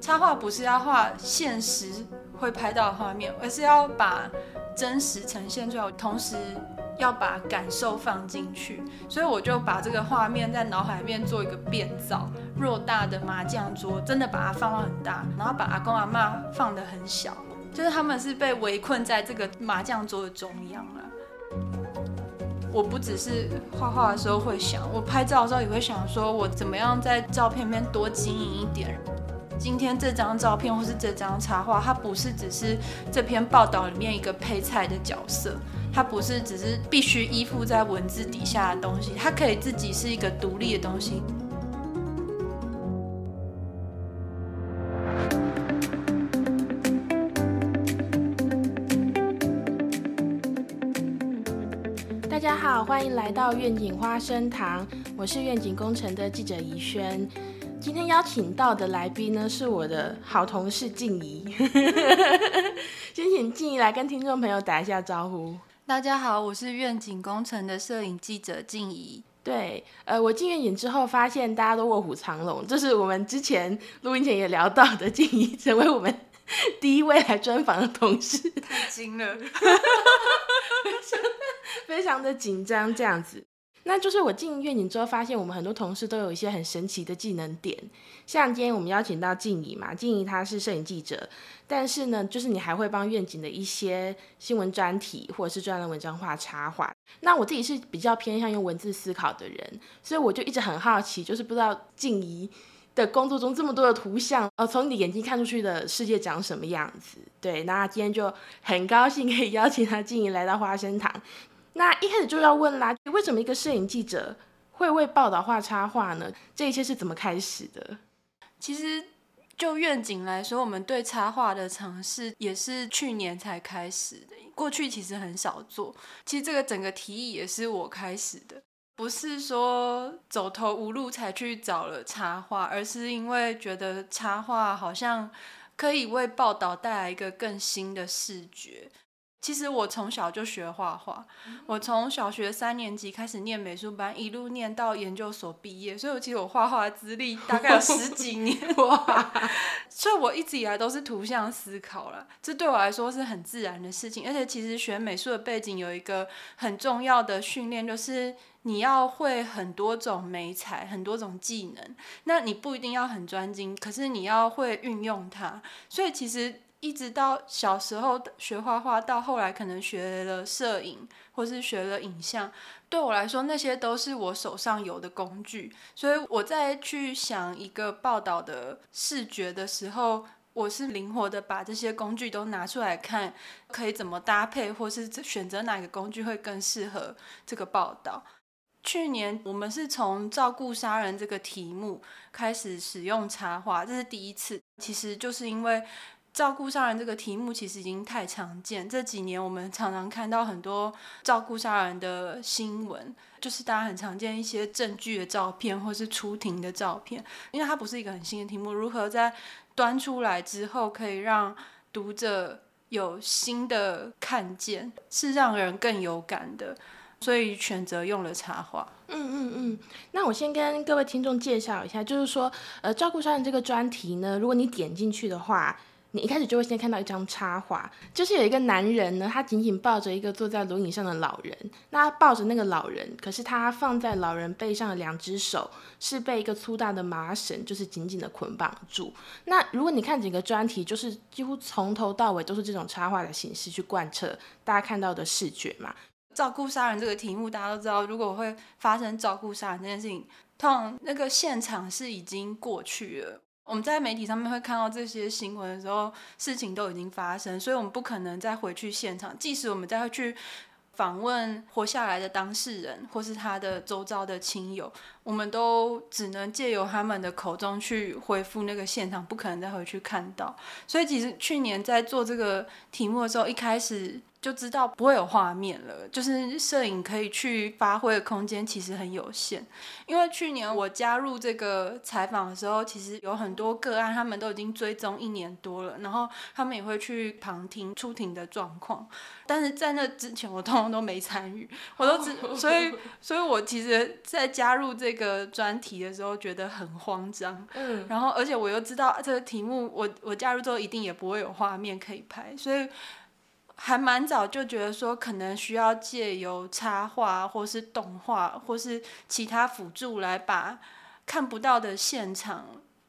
插画不是要画现实会拍到的画面，而是要把真实呈现出来，同时要把感受放进去。所以我就把这个画面在脑海里面做一个变造，偌大的麻将桌真的把它放到很大，然后把阿公阿妈放得很小，就是他们是被围困在这个麻将桌的中央了。我不只是画画的时候会想，我拍照的时候也会想，说我怎么样在照片里面多经营一点。今天这张照片或是这张插画，它不是只是这篇报道里面一个配菜的角色，它不是只是必须依附在文字底下的东西，它可以自己是一个独立的东西。大家好，欢迎来到愿景花生堂，我是愿景工程的记者怡轩。今天邀请到的来宾呢，是我的好同事静怡。先请静怡来跟听众朋友打一下招呼。大家好，我是愿景工程的摄影记者静怡。对，呃，我进院影之后，发现大家都卧虎藏龙，这是我们之前录音前也聊到的，静怡成为我们第一位来专访的同事，太惊了。非常的紧张，这样子。那就是我进愿景之后，发现我们很多同事都有一些很神奇的技能点。像今天我们邀请到静怡嘛，静怡她是摄影记者，但是呢，就是你还会帮愿景的一些新闻专题或者是专栏文章画插画。那我自己是比较偏向用文字思考的人，所以我就一直很好奇，就是不知道静怡的工作中这么多的图像，呃，从你的眼睛看出去的世界长什么样子？对，那今天就很高兴可以邀请她静怡来到花生堂。那一开始就要问啦，为什么一个摄影记者会为报道画插画呢？这一切是怎么开始的？其实就愿景来说，我们对插画的尝试也是去年才开始的，过去其实很少做。其实这个整个提议也是我开始的，不是说走投无路才去找了插画，而是因为觉得插画好像可以为报道带来一个更新的视觉。其实我从小就学画画，我从小学三年级开始念美术班，一路念到研究所毕业，所以我其实我画画的资历大概有十 几年哇，所以我一直以来都是图像思考了，这对我来说是很自然的事情。而且其实学美术的背景有一个很重要的训练，就是你要会很多种美彩，很多种技能。那你不一定要很专精，可是你要会运用它。所以其实。一直到小时候学画画，到后来可能学了摄影，或是学了影像，对我来说，那些都是我手上有的工具。所以我在去想一个报道的视觉的时候，我是灵活的把这些工具都拿出来看，可以怎么搭配，或是选择哪个工具会更适合这个报道。去年我们是从照顾杀人这个题目开始使用插画，这是第一次。其实就是因为。照顾杀人这个题目其实已经太常见，这几年我们常常看到很多照顾杀人的新闻，就是大家很常见一些证据的照片或是出庭的照片，因为它不是一个很新的题目，如何在端出来之后可以让读者有新的看见，是让人更有感的，所以选择用了插画。嗯嗯嗯，那我先跟各位听众介绍一下，就是说，呃，照顾杀人这个专题呢，如果你点进去的话。你一开始就会先看到一张插画，就是有一个男人呢，他紧紧抱着一个坐在轮椅上的老人。那他抱着那个老人，可是他放在老人背上的两只手是被一个粗大的麻绳，就是紧紧的捆绑住。那如果你看整个专题，就是几乎从头到尾都是这种插画的形式去贯彻大家看到的视觉嘛。照顾杀人这个题目，大家都知道，如果会发生照顾杀人这件事情，通常那个现场是已经过去了。我们在媒体上面会看到这些新闻的时候，事情都已经发生，所以我们不可能再回去现场。即使我们再去访问活下来的当事人，或是他的周遭的亲友，我们都只能借由他们的口中去回复那个现场，不可能再回去看到。所以，其实去年在做这个题目的时候，一开始就知道不会有画面了，就是摄影可以去发挥的空间其实很有限。因为去年我加入这个采访的时候，其实有很多个案，他们都已经追踪一年多了，然后他们也会去旁听出庭的状况。但是在那之前，我通通都没参与，我都只所以，所以我其实，在加入这个专题的时候，觉得很慌张。嗯，然后而且我又知道这个题目，我我加入之后一定也不会有画面可以拍，所以。还蛮早就觉得说，可能需要借由插画，或是动画，或是其他辅助来把看不到的现场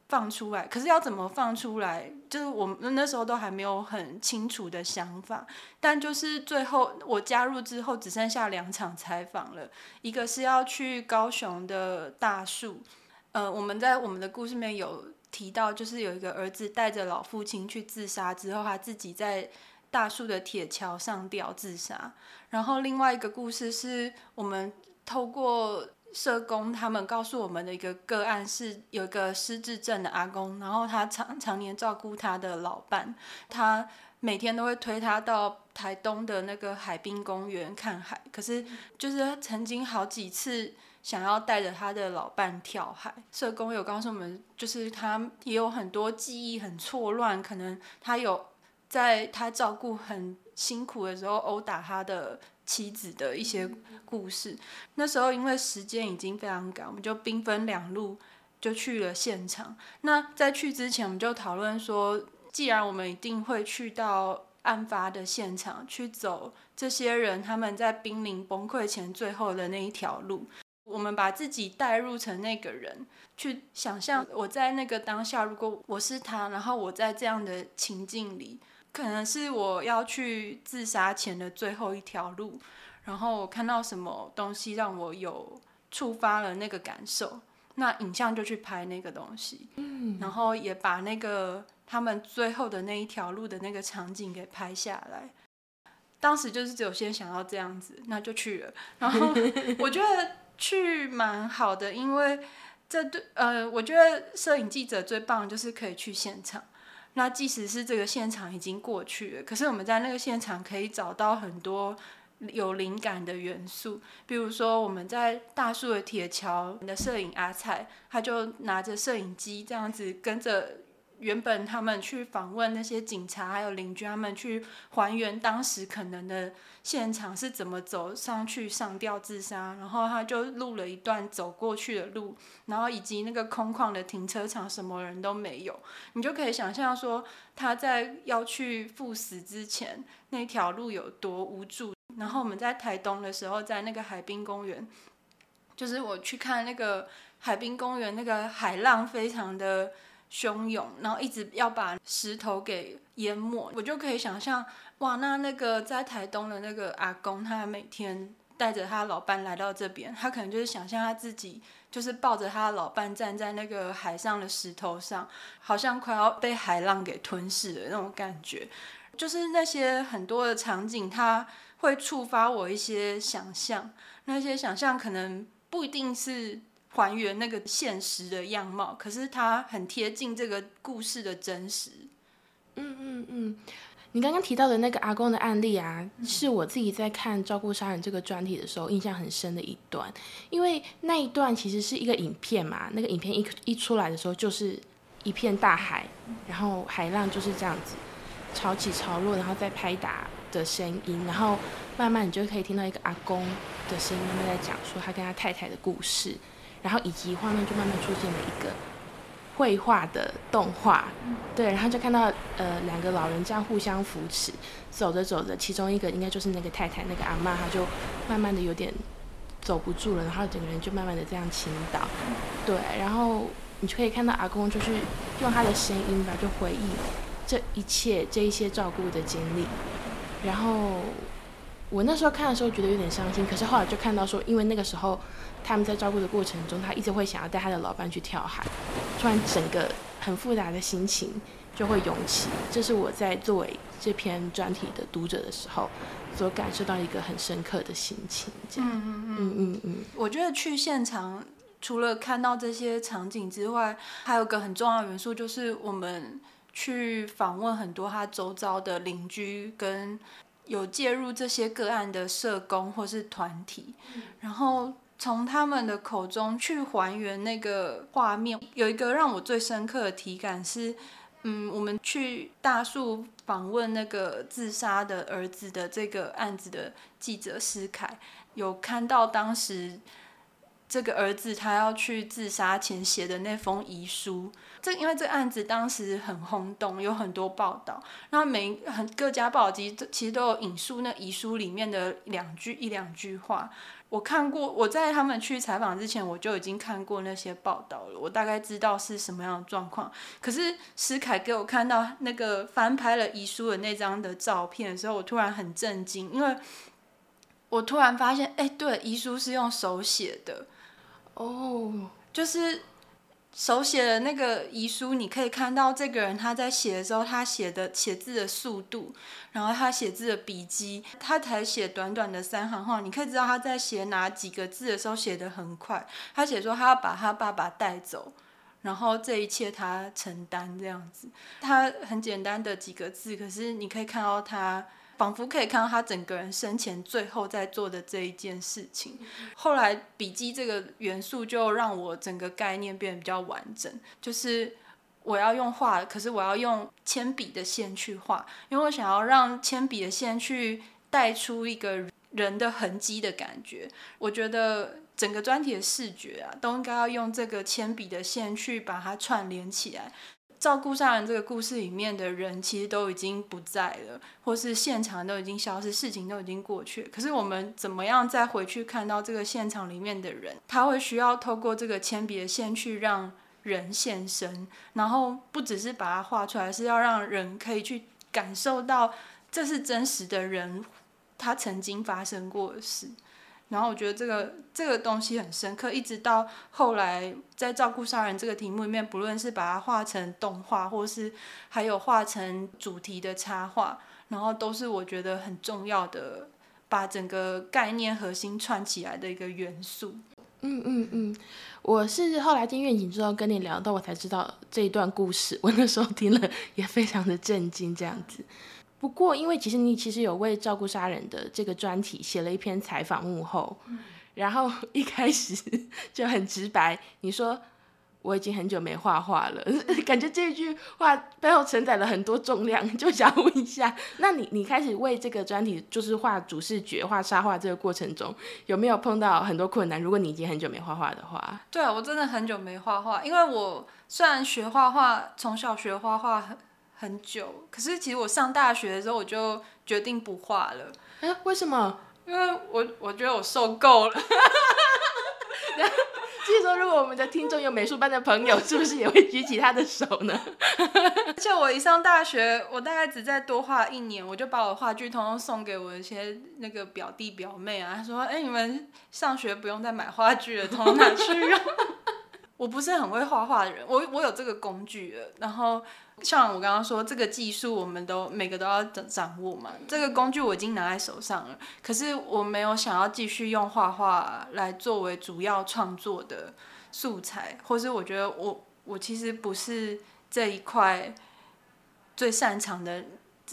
放出来。可是要怎么放出来，就是我们那时候都还没有很清楚的想法。但就是最后我加入之后，只剩下两场采访了，一个是要去高雄的大树。呃，我们在我们的故事里面有提到，就是有一个儿子带着老父亲去自杀之后，他自己在。大树的铁桥上吊自杀，然后另外一个故事是我们透过社工他们告诉我们的一个个案，是有一个失智症的阿公，然后他常常年照顾他的老伴，他每天都会推他到台东的那个海滨公园看海，可是就是曾经好几次想要带着他的老伴跳海，社工有告诉我们，就是他也有很多记忆很错乱，可能他有。在他照顾很辛苦的时候，殴打他的妻子的一些故事。那时候因为时间已经非常赶，我们就兵分两路就去了现场。那在去之前，我们就讨论说，既然我们一定会去到案发的现场，去走这些人他们在濒临崩溃前最后的那一条路，我们把自己带入成那个人，去想象我在那个当下，如果我是他，然后我在这样的情境里。可能是我要去自杀前的最后一条路，然后我看到什么东西让我有触发了那个感受，那影像就去拍那个东西，嗯，然后也把那个他们最后的那一条路的那个场景给拍下来。当时就是只有先想要这样子，那就去了。然后 我觉得去蛮好的，因为这对呃，我觉得摄影记者最棒就是可以去现场。那即使是这个现场已经过去了，可是我们在那个现场可以找到很多有灵感的元素，比如说我们在大树的铁桥的摄影阿菜，他就拿着摄影机这样子跟着。原本他们去访问那些警察还有邻居，他们去还原当时可能的现场是怎么走上去上吊自杀，然后他就录了一段走过去的路，然后以及那个空旷的停车场什么人都没有，你就可以想象说他在要去赴死之前那条路有多无助。然后我们在台东的时候，在那个海滨公园，就是我去看那个海滨公园，那个海浪非常的。汹涌，然后一直要把石头给淹没，我就可以想象，哇，那那个在台东的那个阿公，他每天带着他老伴来到这边，他可能就是想象他自己就是抱着他老伴站在那个海上的石头上，好像快要被海浪给吞噬的那种感觉，就是那些很多的场景，它会触发我一些想象，那些想象可能不一定是。还原那个现实的样貌，可是它很贴近这个故事的真实。嗯嗯嗯，你刚刚提到的那个阿公的案例啊，是我自己在看《照顾杀人》这个专题的时候印象很深的一段，因为那一段其实是一个影片嘛，那个影片一一出来的时候就是一片大海，然后海浪就是这样子潮起潮落，然后再拍打的声音，然后慢慢你就可以听到一个阿公的声音，慢慢在讲说他跟他太太的故事。然后以及画面就慢慢出现了一个绘画的动画，对，然后就看到呃两个老人这样互相扶持，走着走着，其中一个应该就是那个太太，那个阿妈，她就慢慢的有点走不住了，然后整个人就慢慢的这样倾倒，对，然后你就可以看到阿公就是用他的声音吧，就回忆这一切这一些照顾的经历，然后我那时候看的时候觉得有点伤心，可是后来就看到说，因为那个时候。他们在照顾的过程中，他一直会想要带他的老伴去跳海，突然整个很复杂的心情就会涌起。这是我在作为这篇专题的读者的时候，所感受到一个很深刻的心情。这样，嗯嗯嗯嗯。我觉得去现场除了看到这些场景之外，还有个很重要的元素，就是我们去访问很多他周遭的邻居跟。有介入这些个案的社工或是团体，然后从他们的口中去还原那个画面。有一个让我最深刻的体感是，嗯，我们去大树访问那个自杀的儿子的这个案子的记者施凯，有看到当时。这个儿子他要去自杀前写的那封遗书，这因为这案子当时很轰动，有很多报道，然后每很各家报纸其实都有引述那遗书里面的两句一两句话。我看过，我在他们去采访之前，我就已经看过那些报道了，我大概知道是什么样的状况。可是石凯给我看到那个翻拍了遗书的那张的照片的时候，我突然很震惊，因为我突然发现，哎，对，遗书是用手写的。哦，就是手写的那个遗书，你可以看到这个人他在写的时候，他写的写字的速度，然后他写字的笔迹，他才写短短的三行话，你可以知道他在写哪几个字的时候写的很快。他写说他要把他爸爸带走，然后这一切他承担这样子。他很简单的几个字，可是你可以看到他。仿佛可以看到他整个人生前最后在做的这一件事情。后来笔记这个元素就让我整个概念变得比较完整，就是我要用画，可是我要用铅笔的线去画，因为我想要让铅笔的线去带出一个人的痕迹的感觉。我觉得整个专题的视觉啊，都应该要用这个铅笔的线去把它串联起来。照顾杀人这个故事里面的人，其实都已经不在了，或是现场都已经消失，事情都已经过去。可是我们怎么样再回去看到这个现场里面的人？他会需要透过这个铅笔的线去让人现身，然后不只是把它画出来，是要让人可以去感受到这是真实的人，他曾经发生过的事。然后我觉得这个这个东西很深刻，一直到后来在照顾杀人这个题目里面，不论是把它画成动画，或是还有画成主题的插画，然后都是我觉得很重要的，把整个概念核心串起来的一个元素。嗯嗯嗯，我是后来听愿景之后跟你聊到，我才知道这一段故事，我那时候听了也非常的震惊，这样子。不过，因为其实你其实有为照顾杀人的这个专题写了一篇采访幕后，然后 一开始 就很直白，你说我已经很久没画画了，感觉这句话背后承载了很多重量，就想问一下，那你你开始为这个专题就是画主视觉、画沙画这个过程中，有没有碰到很多困难？如果你已经很久没画画的话，对啊，我真的很久没画画，因为我虽然学画画，从小学画画很。很久，可是其实我上大学的时候，我就决定不画了。哎，为什么？因为我我觉得我受够了。据说，如果我们的听众有美术班的朋友，是不是也会举起他的手呢？而且我一上大学，我大概只再多画一年，我就把我画具通通送给我一些那个表弟表妹啊，他说：“哎，你们上学不用再买画具了，通通拿去用。”我不是很会画画的人，我我有这个工具了，然后像我刚刚说这个技术，我们都每个都要掌掌握嘛。这个工具我已经拿在手上了，可是我没有想要继续用画画来作为主要创作的素材，或是我觉得我我其实不是这一块最擅长的，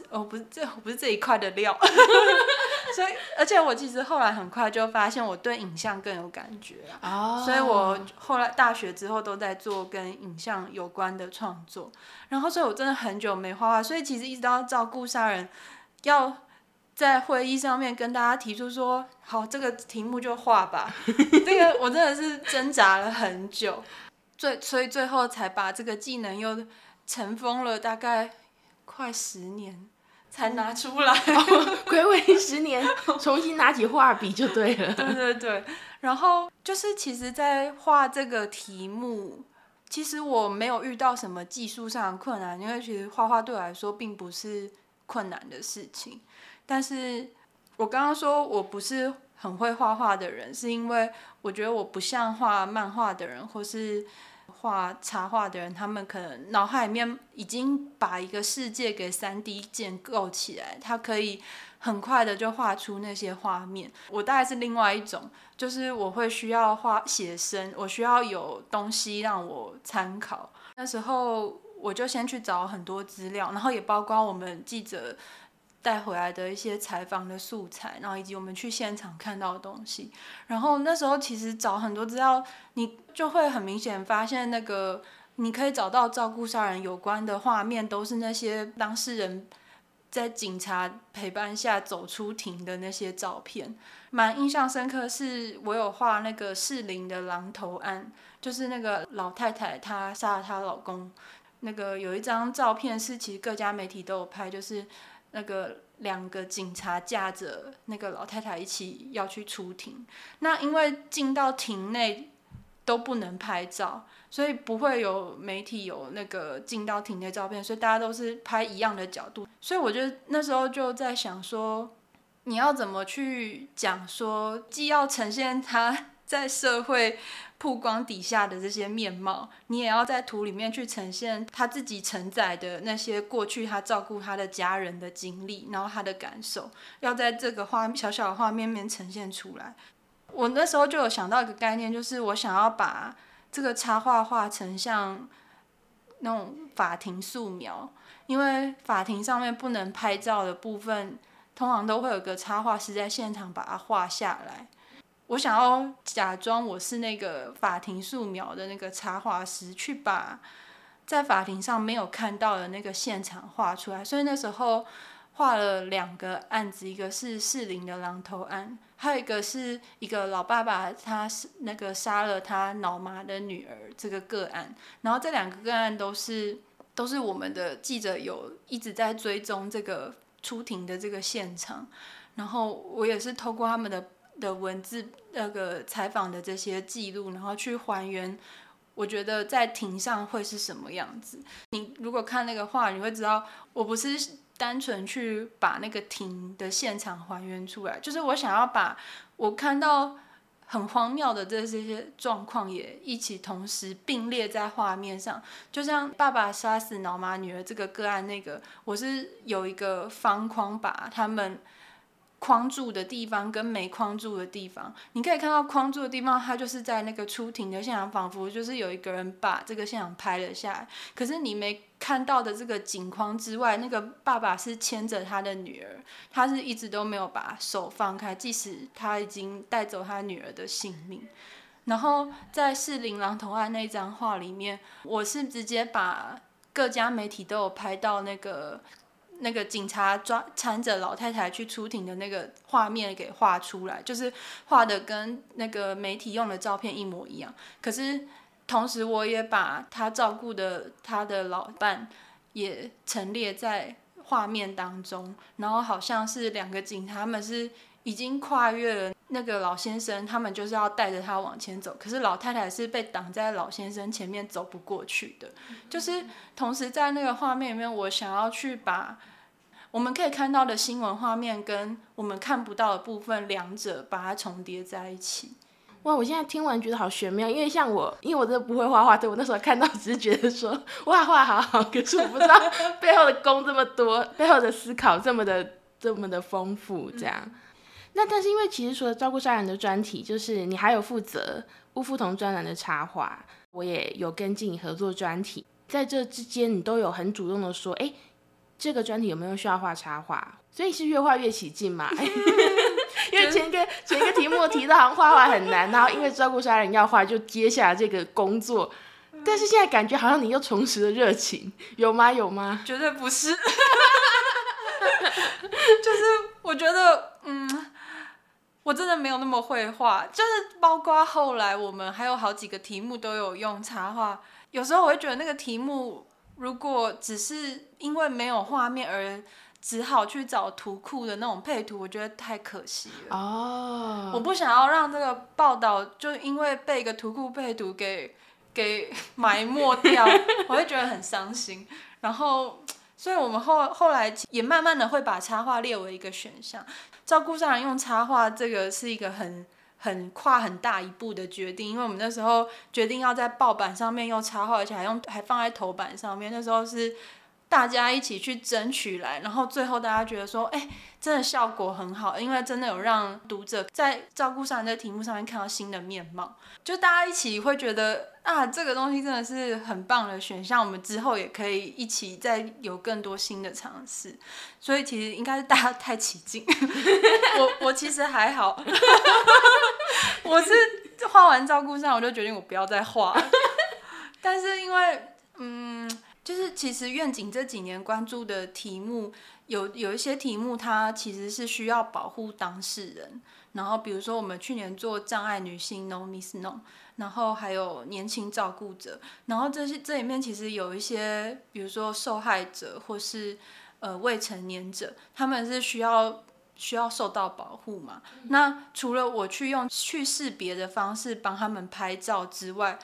哦不是这不是这一块的料。所以，而且我其实后来很快就发现，我对影像更有感觉啊。所以我后来大学之后都在做跟影像有关的创作。然后，所以我真的很久没画画。所以，其实一直到照顾杀人，要在会议上面跟大家提出说，好，这个题目就画吧。这个我真的是挣扎了很久，最所以最后才把这个技能又尘封了大概快十年。才拿出来，回味十年，重新拿起画笔就对了。对对对，然后就是其实，在画这个题目，其实我没有遇到什么技术上的困难，因为其实画画对我来说并不是困难的事情。但是我刚刚说我不是很会画画的人，是因为我觉得我不像画漫画的人，或是。画插画的人，他们可能脑海里面已经把一个世界给三 D 建构起来，他可以很快的就画出那些画面。我大概是另外一种，就是我会需要画写生，我需要有东西让我参考。那时候我就先去找很多资料，然后也包括我们记者带回来的一些采访的素材，然后以及我们去现场看到的东西。然后那时候其实找很多资料，你就会很明显发现，那个你可以找到照顾杀人有关的画面，都是那些当事人在警察陪伴下走出庭的那些照片。蛮印象深刻，是我有画那个适龄的狼头案，就是那个老太太她杀了她老公。那个有一张照片是其实各家媒体都有拍，就是那个两个警察架着那个老太太一起要去出庭。那因为进到庭内都不能拍照，所以不会有媒体有那个进到庭内照片，所以大家都是拍一样的角度。所以我觉得那时候就在想说，你要怎么去讲说，既要呈现他在社会。曝光底下的这些面貌，你也要在图里面去呈现他自己承载的那些过去他照顾他的家人的经历，然后他的感受，要在这个画小小的画面面呈现出来。我那时候就有想到一个概念，就是我想要把这个插画画成像那种法庭素描，因为法庭上面不能拍照的部分，通常都会有个插画师在现场把它画下来。我想要假装我是那个法庭素描的那个插画师，去把在法庭上没有看到的那个现场画出来。所以那时候画了两个案子，一个是适龄的狼头案，还有一个是一个老爸爸他是那个杀了他脑麻的女儿这个个案。然后这两个个案都是都是我们的记者有一直在追踪这个出庭的这个现场，然后我也是透过他们的。的文字那个采访的这些记录，然后去还原，我觉得在庭上会是什么样子。你如果看那个画，你会知道，我不是单纯去把那个庭的现场还原出来，就是我想要把我看到很荒谬的这些状况也一起同时并列在画面上。就像爸爸杀死脑麻女儿这个个案，那个我是有一个方框把他们。框住的地方跟没框住的地方，你可以看到框住的地方，它就是在那个出庭的现场，仿佛就是有一个人把这个现场拍了下来。可是你没看到的这个景框之外，那个爸爸是牵着他的女儿，他是一直都没有把手放开，即使他已经带走他女儿的性命。然后在适龄狼头案那张画里面，我是直接把各家媒体都有拍到那个。那个警察抓搀着老太太去出庭的那个画面给画出来，就是画的跟那个媒体用的照片一模一样。可是同时，我也把他照顾的他的老伴也陈列在画面当中，然后好像是两个警察，他们是已经跨越了那个老先生，他们就是要带着他往前走，可是老太太是被挡在老先生前面走不过去的。就是同时在那个画面里面，我想要去把。我们可以看到的新闻画面跟我们看不到的部分，两者把它重叠在一起。哇！我现在听完觉得好玄妙，因为像我，因为我真的不会画画，对我那时候看到只是觉得说画画好好，可是我不知道背后的功这么多，背后的思考这么的这么的丰富。这样，那但是因为其实除了照顾杀人的专题，就是你还有负责乌夫同专栏的插画，我也有跟进合作专题，在这之间你都有很主动的说，哎。这个专题有没有需要画插画？所以是越画越起劲嘛。因为前一个前一个题目提到好像画画很难，然后因为照顾杀人要画，就接下了这个工作。但是现在感觉好像你又重拾了热情，有吗？有吗？绝对不是。就是我觉得，嗯，我真的没有那么会画。就是包括后来我们还有好几个题目都有用插画，有时候我会觉得那个题目。如果只是因为没有画面而只好去找图库的那种配图，我觉得太可惜了。哦，我不想要让这个报道就因为被一个图库配图给给埋没掉，我会觉得很伤心。然后，所以我们后后来也慢慢的会把插画列为一个选项。照顾上来用插画，这个是一个很。很跨很大一步的决定，因为我们那时候决定要在报版上面用插画，而且还用还放在头版上面。那时候是大家一起去争取来，然后最后大家觉得说，哎，真的效果很好，因为真的有让读者在照顾上这题目上面看到新的面貌，就大家一起会觉得啊，这个东西真的是很棒的选项，我们之后也可以一起再有更多新的尝试。所以其实应该是大家太起劲，我我其实还好，我是画完照顾上我就决定我不要再画，但是因为嗯。就是其实愿景这几年关注的题目，有有一些题目它其实是需要保护当事人，然后比如说我们去年做障碍女性 No Miss No，然后还有年轻照顾者，然后这些这里面其实有一些，比如说受害者或是呃未成年者，他们是需要需要受到保护嘛？那除了我去用去识别的方式帮他们拍照之外，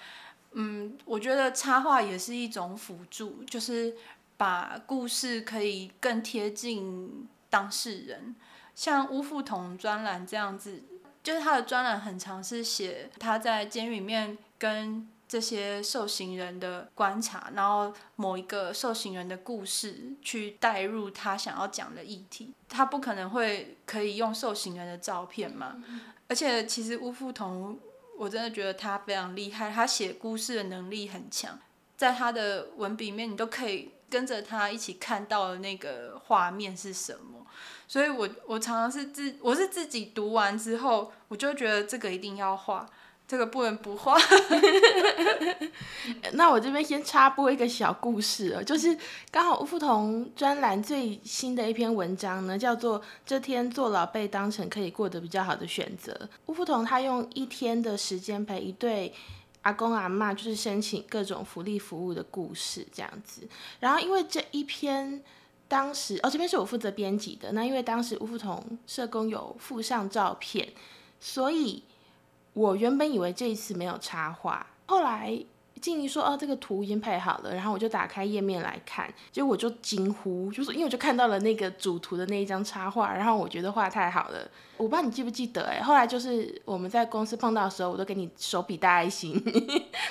嗯，我觉得插画也是一种辅助，就是把故事可以更贴近当事人。像乌富同专栏这样子，就是他的专栏很常，是写他在监狱里面跟这些受刑人的观察，然后某一个受刑人的故事去带入他想要讲的议题。他不可能会可以用受刑人的照片嘛？而且其实乌富同。我真的觉得他非常厉害，他写故事的能力很强，在他的文笔里面，你都可以跟着他一起看到的那个画面是什么。所以，我我常常是自我是自己读完之后，我就觉得这个一定要画。这个不能不画。那我这边先插播一个小故事哦，就是刚好吴富同专栏最新的一篇文章呢，叫做《这天坐牢被当成可以过得比较好的选择》。吴富同他用一天的时间陪一对阿公阿妈，就是申请各种福利服务的故事这样子。然后因为这一篇当时哦，这边是我负责编辑的，那因为当时吴富同社工有附上照片，所以。我原本以为这一次没有插画，后来。静怡说：“哦，这个图已经配好了。”然后我就打开页面来看，结果我就惊呼，就是因为我就看到了那个主图的那一张插画，然后我觉得画太好了。我不知道你记不记得，哎，后来就是我们在公司碰到的时候，我都给你手比大爱心，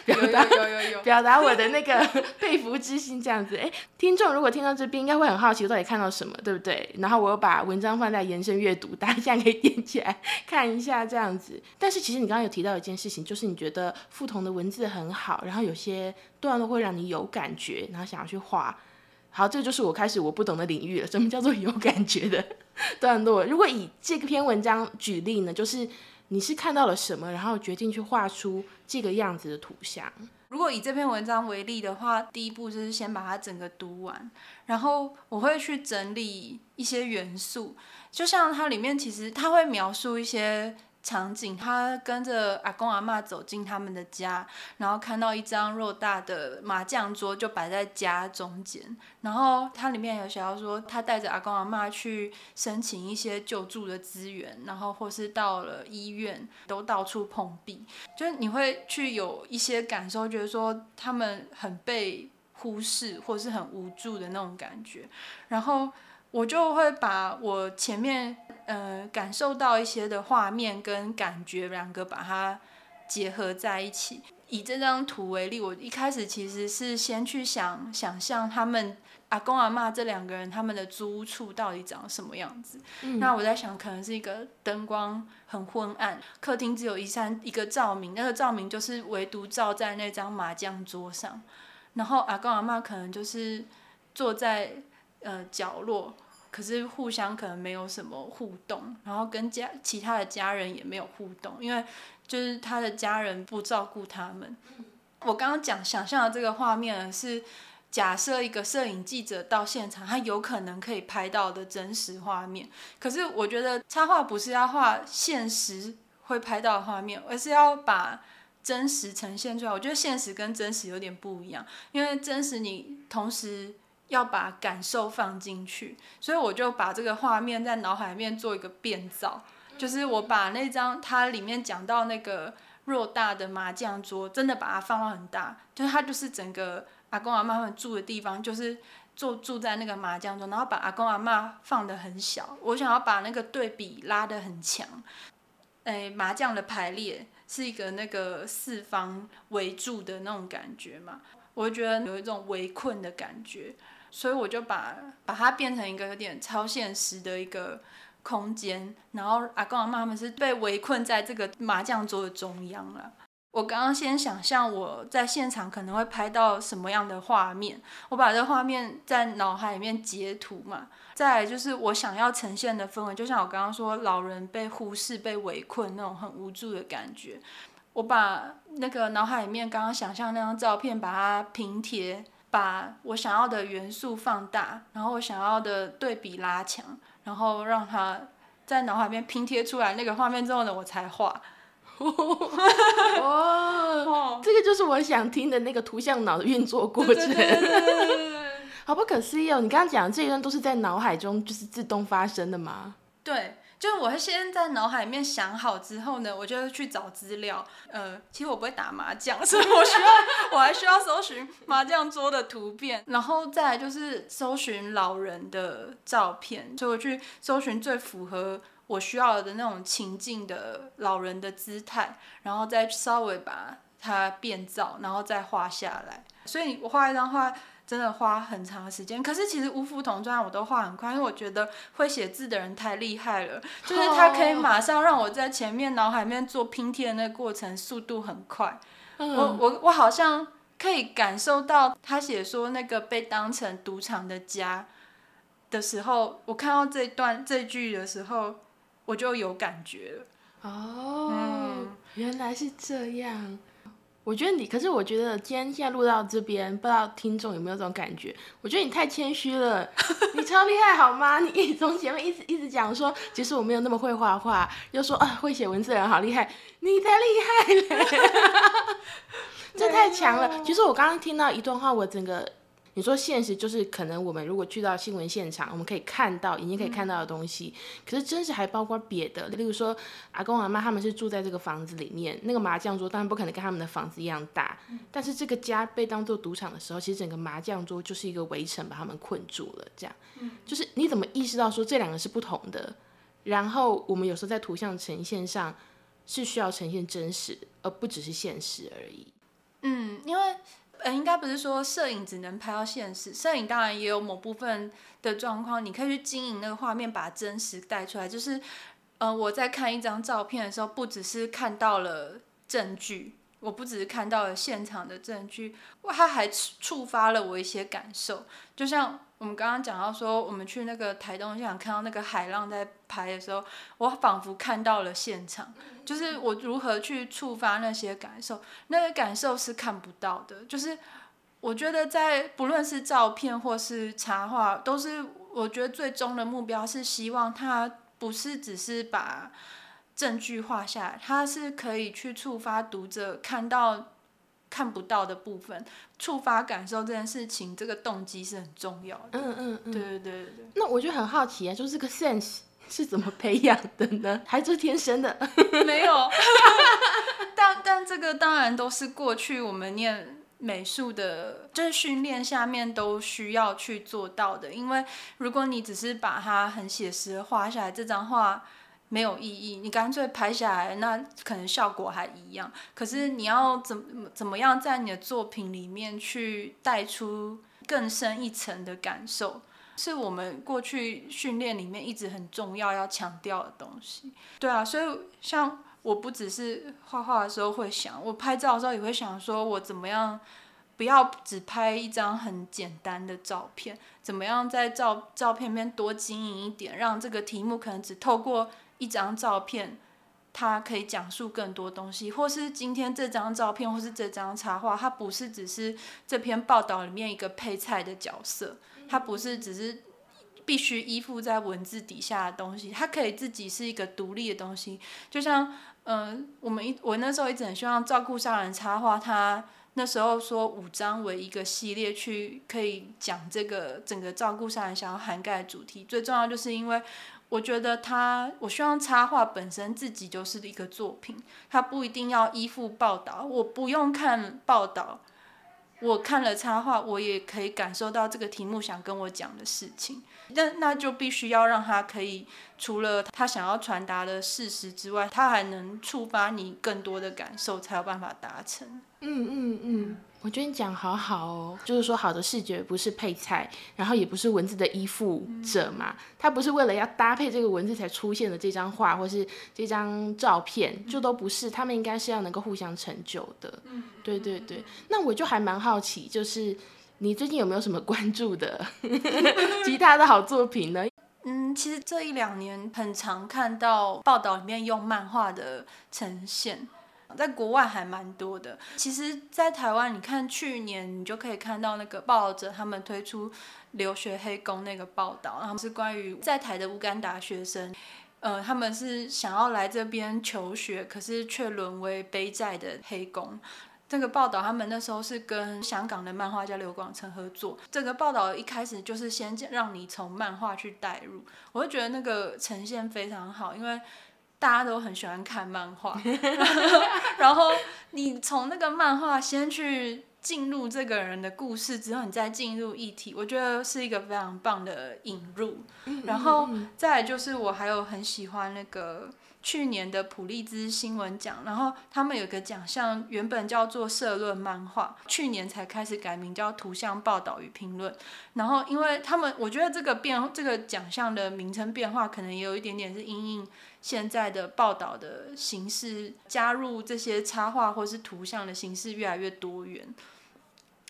表达有有有表达我的那个佩服之心，这样子。哎，听众如果听到这边，应该会很好奇我到底看到什么，对不对？然后我又把文章放在延伸阅读，大家现在可以点起来看一下这样子。但是其实你刚刚有提到一件事情，就是你觉得富同的文字很好，然后。有些段落会让你有感觉，然后想要去画。好，这就是我开始我不懂的领域了。什么叫做有感觉的 段落？如果以这篇文章举例呢，就是你是看到了什么，然后决定去画出这个样子的图像。如果以这篇文章为例的话，第一步就是先把它整个读完，然后我会去整理一些元素，就像它里面其实它会描述一些。场景，他跟着阿公阿妈走进他们的家，然后看到一张偌大的麻将桌就摆在家中间，然后它里面有写到说，他带着阿公阿妈去申请一些救助的资源，然后或是到了医院都到处碰壁，就是你会去有一些感受，觉得说他们很被忽视或是很无助的那种感觉，然后。我就会把我前面呃感受到一些的画面跟感觉两个把它结合在一起。以这张图为例，我一开始其实是先去想想象他们阿公阿妈这两个人他们的租屋处到底长什么样子。那我在想，可能是一个灯光很昏暗，客厅只有一扇一个照明，那个照明就是唯独照在那张麻将桌上，然后阿公阿妈可能就是坐在。呃，角落，可是互相可能没有什么互动，然后跟家其他的家人也没有互动，因为就是他的家人不照顾他们。我刚刚讲想象的这个画面是假设一个摄影记者到现场，他有可能可以拍到的真实画面。可是我觉得插画不是要画现实会拍到的画面，而是要把真实呈现出来。我觉得现实跟真实有点不一样，因为真实你同时。要把感受放进去，所以我就把这个画面在脑海里面做一个变造，就是我把那张它里面讲到那个偌大的麻将桌，真的把它放到很大，就是它就是整个阿公阿妈们住的地方，就是住住在那个麻将桌，然后把阿公阿妈放的很小，我想要把那个对比拉的很强，诶，麻将的排列是一个那个四方围住的那种感觉嘛，我觉得有一种围困的感觉。所以我就把把它变成一个有点超现实的一个空间，然后阿公阿妈他们是被围困在这个麻将桌的中央了。我刚刚先想象我在现场可能会拍到什么样的画面，我把这画面在脑海里面截图嘛。再来就是我想要呈现的氛围，就像我刚刚说，老人被忽视、被围困那种很无助的感觉。我把那个脑海里面刚刚想象那张照片，把它平贴，把我想要的元素放大，然后我想要的对比拉强，然后让它在脑海里面拼贴出来那个画面之后呢，我才画。哦，这个就是我想听的那个图像脑的运作过程，好不可思议哦！你刚刚讲的这一段都是在脑海中就是自动发生的吗？对，就是我会先在脑海里面想好之后呢，我就会去找资料。呃，其实我不会打麻将，所以我需要 我还需要搜寻麻将桌的图片，然后再来就是搜寻老人的照片，所以我去搜寻最符合。我需要的那种情境的老人的姿态，然后再稍微把它变造，然后再画下来。所以我画一张画真的花很长的时间。可是其实五幅同砖我都画很快，因为我觉得会写字的人太厉害了，就是他可以马上让我在前面脑海面做拼贴的那个过程速度很快。我我我好像可以感受到他写说那个被当成赌场的家的时候，我看到这段这句的时候。我就有感觉了哦，原来是这样。我觉得你，可是我觉得今天现在录到这边，不知道听众有没有这种感觉？我觉得你太谦虚了，你超厉害好吗？你从前面一直一直讲说，其实我没有那么会画画，又说啊会写文字的人好厉害，你才厉害嘞，这太强了。其实我刚刚听到一段话，我整个。你说现实就是可能我们如果去到新闻现场，我们可以看到眼睛可以看到的东西，可是真实还包括别的，例如说阿公阿妈他们是住在这个房子里面，那个麻将桌当然不可能跟他们的房子一样大，但是这个家被当做赌场的时候，其实整个麻将桌就是一个围城把他们困住了，这样，就是你怎么意识到说这两个是不同的？然后我们有时候在图像呈现上是需要呈现真实，而不只是现实而已。嗯，因为。呃，应该不是说摄影只能拍到现实，摄影当然也有某部分的状况，你可以去经营那个画面，把真实带出来。就是，呃，我在看一张照片的时候，不只是看到了证据，我不只是看到了现场的证据，它还触发了我一些感受，就像。我们刚刚讲到说，我们去那个台东现场看到那个海浪在拍的时候，我仿佛看到了现场，就是我如何去触发那些感受，那个感受是看不到的。就是我觉得在不论是照片或是插画，都是我觉得最终的目标是希望它不是只是把证据画下来，它是可以去触发读者看到。看不到的部分，触发感受这件事情，这个动机是很重要的。嗯嗯嗯，对对对对那我就很好奇啊，就是这个 sense 是怎么培养的呢？还是天生的？没有。但但这个当然都是过去我们念美术的，就是训练下面都需要去做到的。因为如果你只是把它很写实的画下来，这张画。没有意义，你干脆拍下来，那可能效果还一样。可是你要怎怎么样在你的作品里面去带出更深一层的感受，是我们过去训练里面一直很重要要强调的东西。对啊，所以像我不只是画画的时候会想，我拍照的时候也会想，说我怎么样不要只拍一张很简单的照片，怎么样在照照片面多经营一点，让这个题目可能只透过。一张照片，它可以讲述更多东西，或是今天这张照片，或是这张插画，它不是只是这篇报道里面一个配菜的角色，它不是只是必须依附在文字底下的东西，它可以自己是一个独立的东西。就像，嗯，我们一我那时候一直很希望照顾杀人插画，它那时候说五张为一个系列去可以讲这个整个照顾杀人想要涵盖的主题，最重要就是因为。我觉得他，我希望插画本身自己就是一个作品，它不一定要依附报道，我不用看报道，我看了插画，我也可以感受到这个题目想跟我讲的事情。那那就必须要让他可以除了他想要传达的事实之外，他还能触发你更多的感受，才有办法达成。嗯嗯嗯，我觉得你讲好好哦，就是说好的视觉不是配菜，然后也不是文字的依附者嘛，它不是为了要搭配这个文字才出现的这张画或是这张照片，就都不是，他们应该是要能够互相成就的。嗯，对对对。那我就还蛮好奇，就是你最近有没有什么关注的 其他的好作品呢？嗯，其实这一两年很常看到报道里面用漫画的呈现。在国外还蛮多的。其实，在台湾，你看去年你就可以看到那个报道者他们推出留学黑工那个报道，然后是关于在台的乌干达学生，呃，他们是想要来这边求学，可是却沦为背债的黑工。这个报道他们那时候是跟香港的漫画家刘广成合作。这个报道一开始就是先让你从漫画去带入，我就觉得那个呈现非常好，因为。大家都很喜欢看漫画，然后你从那个漫画先去进入这个人的故事，之后你再进入议题，我觉得是一个非常棒的引入。然后再就是我还有很喜欢那个。去年的普利兹新闻奖，然后他们有个奖项，原本叫做社论漫画，去年才开始改名叫图像报道与评论。然后，因为他们，我觉得这个变这个奖项的名称变化，可能也有一点点是因应现在的报道的形式，加入这些插画或是图像的形式越来越多元，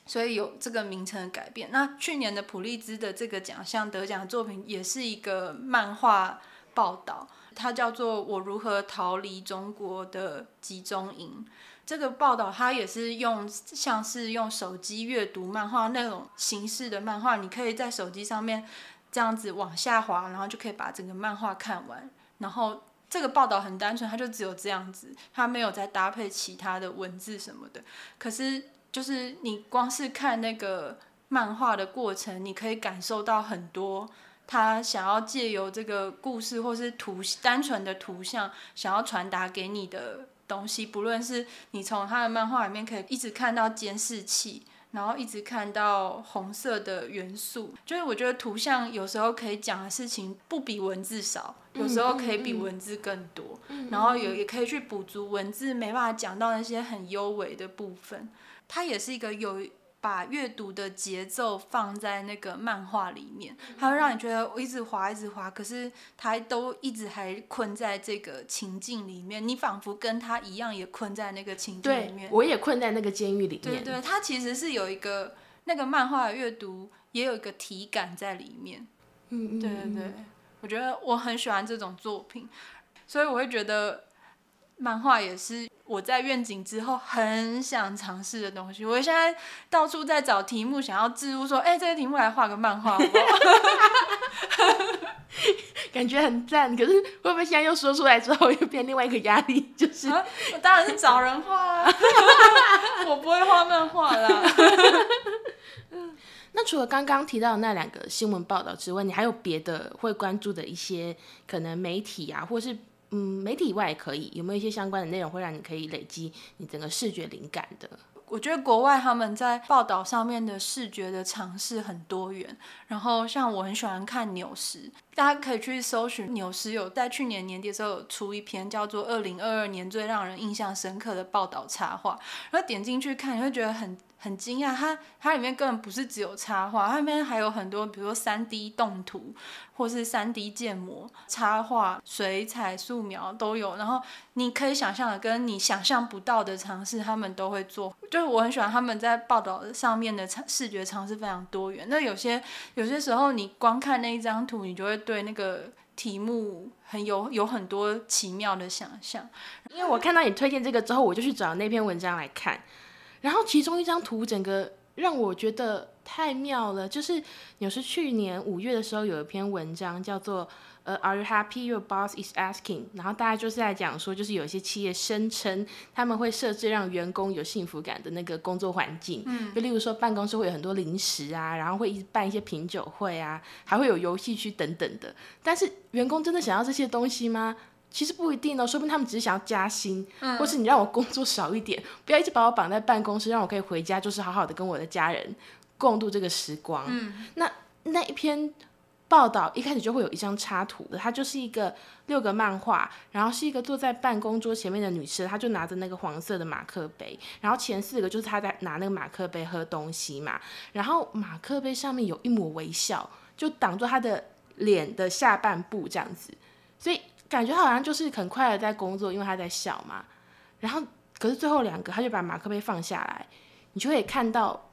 所以有这个名称的改变。那去年的普利兹的这个奖项得奖作品，也是一个漫画报道。它叫做《我如何逃离中国的集中营》。这个报道它也是用像是用手机阅读漫画那种形式的漫画，你可以在手机上面这样子往下滑，然后就可以把整个漫画看完。然后这个报道很单纯，它就只有这样子，它没有再搭配其他的文字什么的。可是就是你光是看那个漫画的过程，你可以感受到很多。他想要借由这个故事，或是图单纯的图像，想要传达给你的东西，不论是你从他的漫画里面可以一直看到监视器，然后一直看到红色的元素，就是我觉得图像有时候可以讲的事情不比文字少，有时候可以比文字更多，然后有也可以去补足文字没办法讲到那些很优美的部分。它也是一个有。把阅读的节奏放在那个漫画里面，它会让你觉得我一直滑，一直滑，可是它都一直还困在这个情境里面，你仿佛跟他一样也困在那个情境里面。我也困在那个监狱里面。对对，它其实是有一个那个漫画的阅读也有一个体感在里面。嗯嗯。对对对，我觉得我很喜欢这种作品，所以我会觉得漫画也是。我在愿景之后很想尝试的东西，我现在到处在找题目，想要置入说，哎，这个题目来画个漫画，感觉很赞。可是会不会现在又说出来之后又变另外一个压力？就是我当然是找人画，我不会画漫画啦。那除了刚刚提到的那两个新闻报道之外，你还有别的会关注的一些可能媒体啊，或是？嗯，媒体以外也可以，有没有一些相关的内容会让你可以累积你整个视觉灵感的？我觉得国外他们在报道上面的视觉的尝试很多元，然后像我很喜欢看纽时，大家可以去搜寻纽时有在去年年底的时候有出一篇叫做《二零二二年最让人印象深刻的报道插画》，然后点进去看，你会觉得很。很惊讶，它它里面根本不是只有插画，它里面还有很多，比如说三 D 动图，或是三 D 建模、插画、水彩、素描都有。然后你可以想象的，跟你想象不到的尝试，他们都会做。就是我很喜欢他们在报道上面的视觉尝试非常多元。那有些有些时候，你光看那一张图，你就会对那个题目很有有很多奇妙的想象。因为我看到你推荐这个之后，我就去找那篇文章来看。然后其中一张图，整个让我觉得太妙了。就是有是去年五月的时候，有一篇文章叫做“呃，Are you happy your boss is asking？” 然后大家就是在讲说，就是有一些企业声称他们会设置让员工有幸福感的那个工作环境，嗯，就例如说办公室会有很多零食啊，然后会一办一些品酒会啊，还会有游戏区等等的。但是员工真的想要这些东西吗？其实不一定哦，说不定他们只是想要加薪，或是你让我工作少一点，不要一直把我绑在办公室，让我可以回家，就是好好的跟我的家人共度这个时光。嗯。那那一篇报道一开始就会有一张插图的，它就是一个六个漫画，然后是一个坐在办公桌前面的女生，她就拿着那个黄色的马克杯，然后前四个就是她在拿那个马克杯喝东西嘛，然后马克杯上面有一抹微笑，就挡住她的脸的下半部这样子，所以感觉他好像就是很快的在工作，因为他在笑嘛。然后可是最后两个，他就把马克杯放下来，你就可以看到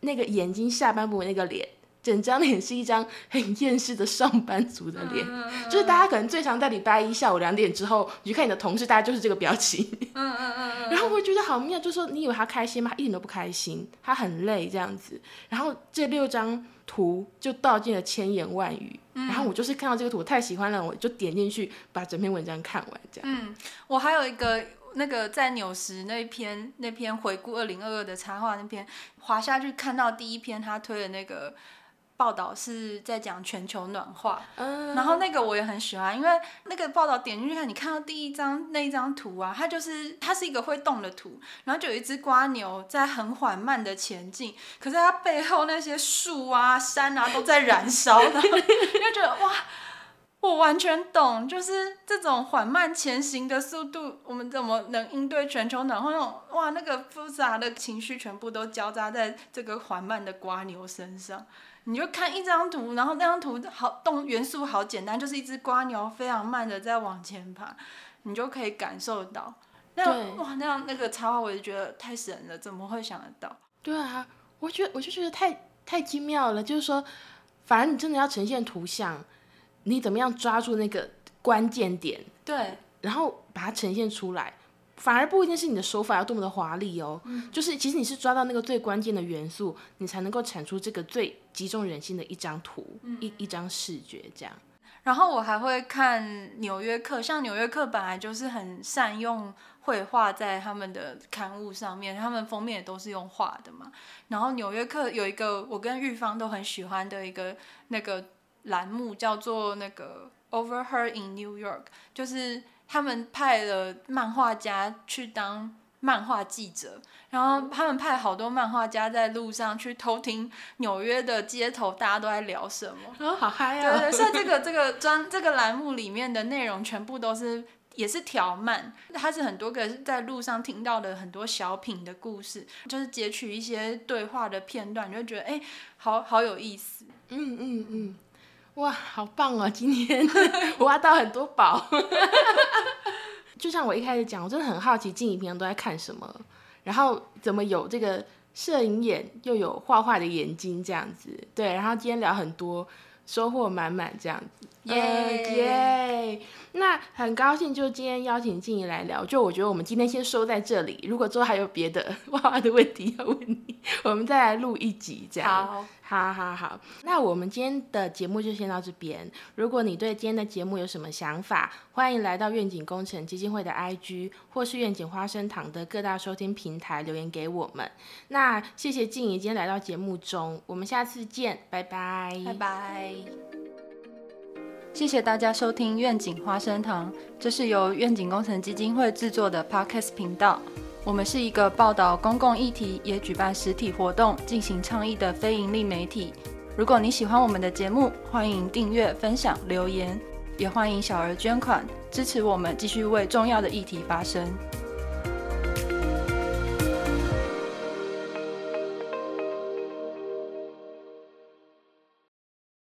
那个眼睛下半部那个脸。整张脸是一张很厌世的上班族的脸，就是大家可能最常在礼拜一下午两点之后，你去看你的同事，大家就是这个表情。嗯嗯嗯然后我觉得好妙，就说你以为他开心吗？他一点都不开心，他很累这样子。然后这六张图就道尽了千言万语。然后我就是看到这个图，我太喜欢了，我就点进去把整篇文章看完。这样。嗯，我还有一个那个在纽时那篇那篇回顾二零二二的插画那篇，滑下去看到第一篇他推的那个。报道是在讲全球暖化，然后那个我也很喜欢，因为那个报道点进去看，你看到第一张那一张图啊，它就是它是一个会动的图，然后就有一只瓜牛在很缓慢的前进，可是它背后那些树啊山啊都在燃烧，你就觉得哇，我完全懂，就是这种缓慢前行的速度，我们怎么能应对全球暖化？那种哇，那个复杂的情绪全部都交杂在这个缓慢的瓜牛身上。你就看一张图，然后那张图好动元素好简单，就是一只瓜牛非常慢的在往前爬，你就可以感受到。那哇，那样那个插画我就觉得太神了，怎么会想得到？对啊，我觉得我就觉得太太精妙了。就是说，反正你真的要呈现图像，你怎么样抓住那个关键点？对，然后把它呈现出来。反而不一定是你的手法要多么的华丽哦，就是其实你是抓到那个最关键的元素，你才能够产出这个最击中人心的一张图，一一张视觉这样。然后我还会看《纽约客》，像《纽约客》本来就是很善用绘画在他们的刊物上面，他们封面也都是用画的嘛。然后《纽约客》有一个我跟玉芳都很喜欢的一个那个栏目，叫做那个 Over Her in New York，就是。他们派了漫画家去当漫画记者，然后他们派好多漫画家在路上去偷听纽约的街头大家都在聊什么，哦，好嗨啊！对对，所以这个 这个专这个栏目里面的内容全部都是也是条漫，它是很多个在路上听到的很多小品的故事，就是截取一些对话的片段，你就觉得哎，好好有意思。嗯嗯嗯。哇，好棒哦！今天挖到很多宝。就像我一开始讲，我真的很好奇静怡平常都在看什么，然后怎么有这个摄影眼又有画画的眼睛这样子。对，然后今天聊很多，收获满满这样子。耶耶！那很高兴，就今天邀请静怡来聊。就我觉得我们今天先收在这里，如果之后还有别的 娃娃的问题要问你，我们再来录一集这样。好。好好好，那我们今天的节目就先到这边。如果你对今天的节目有什么想法，欢迎来到愿景工程基金会的 IG 或是愿景花生堂的各大收听平台留言给我们。那谢谢静怡今天来到节目中，我们下次见，拜拜，拜拜。谢谢大家收听愿景花生堂，这是由愿景工程基金会制作的 Podcast 频道。我们是一个报道公共议题，也举办实体活动进行倡议的非营利媒体。如果你喜欢我们的节目，欢迎订阅、分享、留言，也欢迎小额捐款支持我们，继续为重要的议题发声。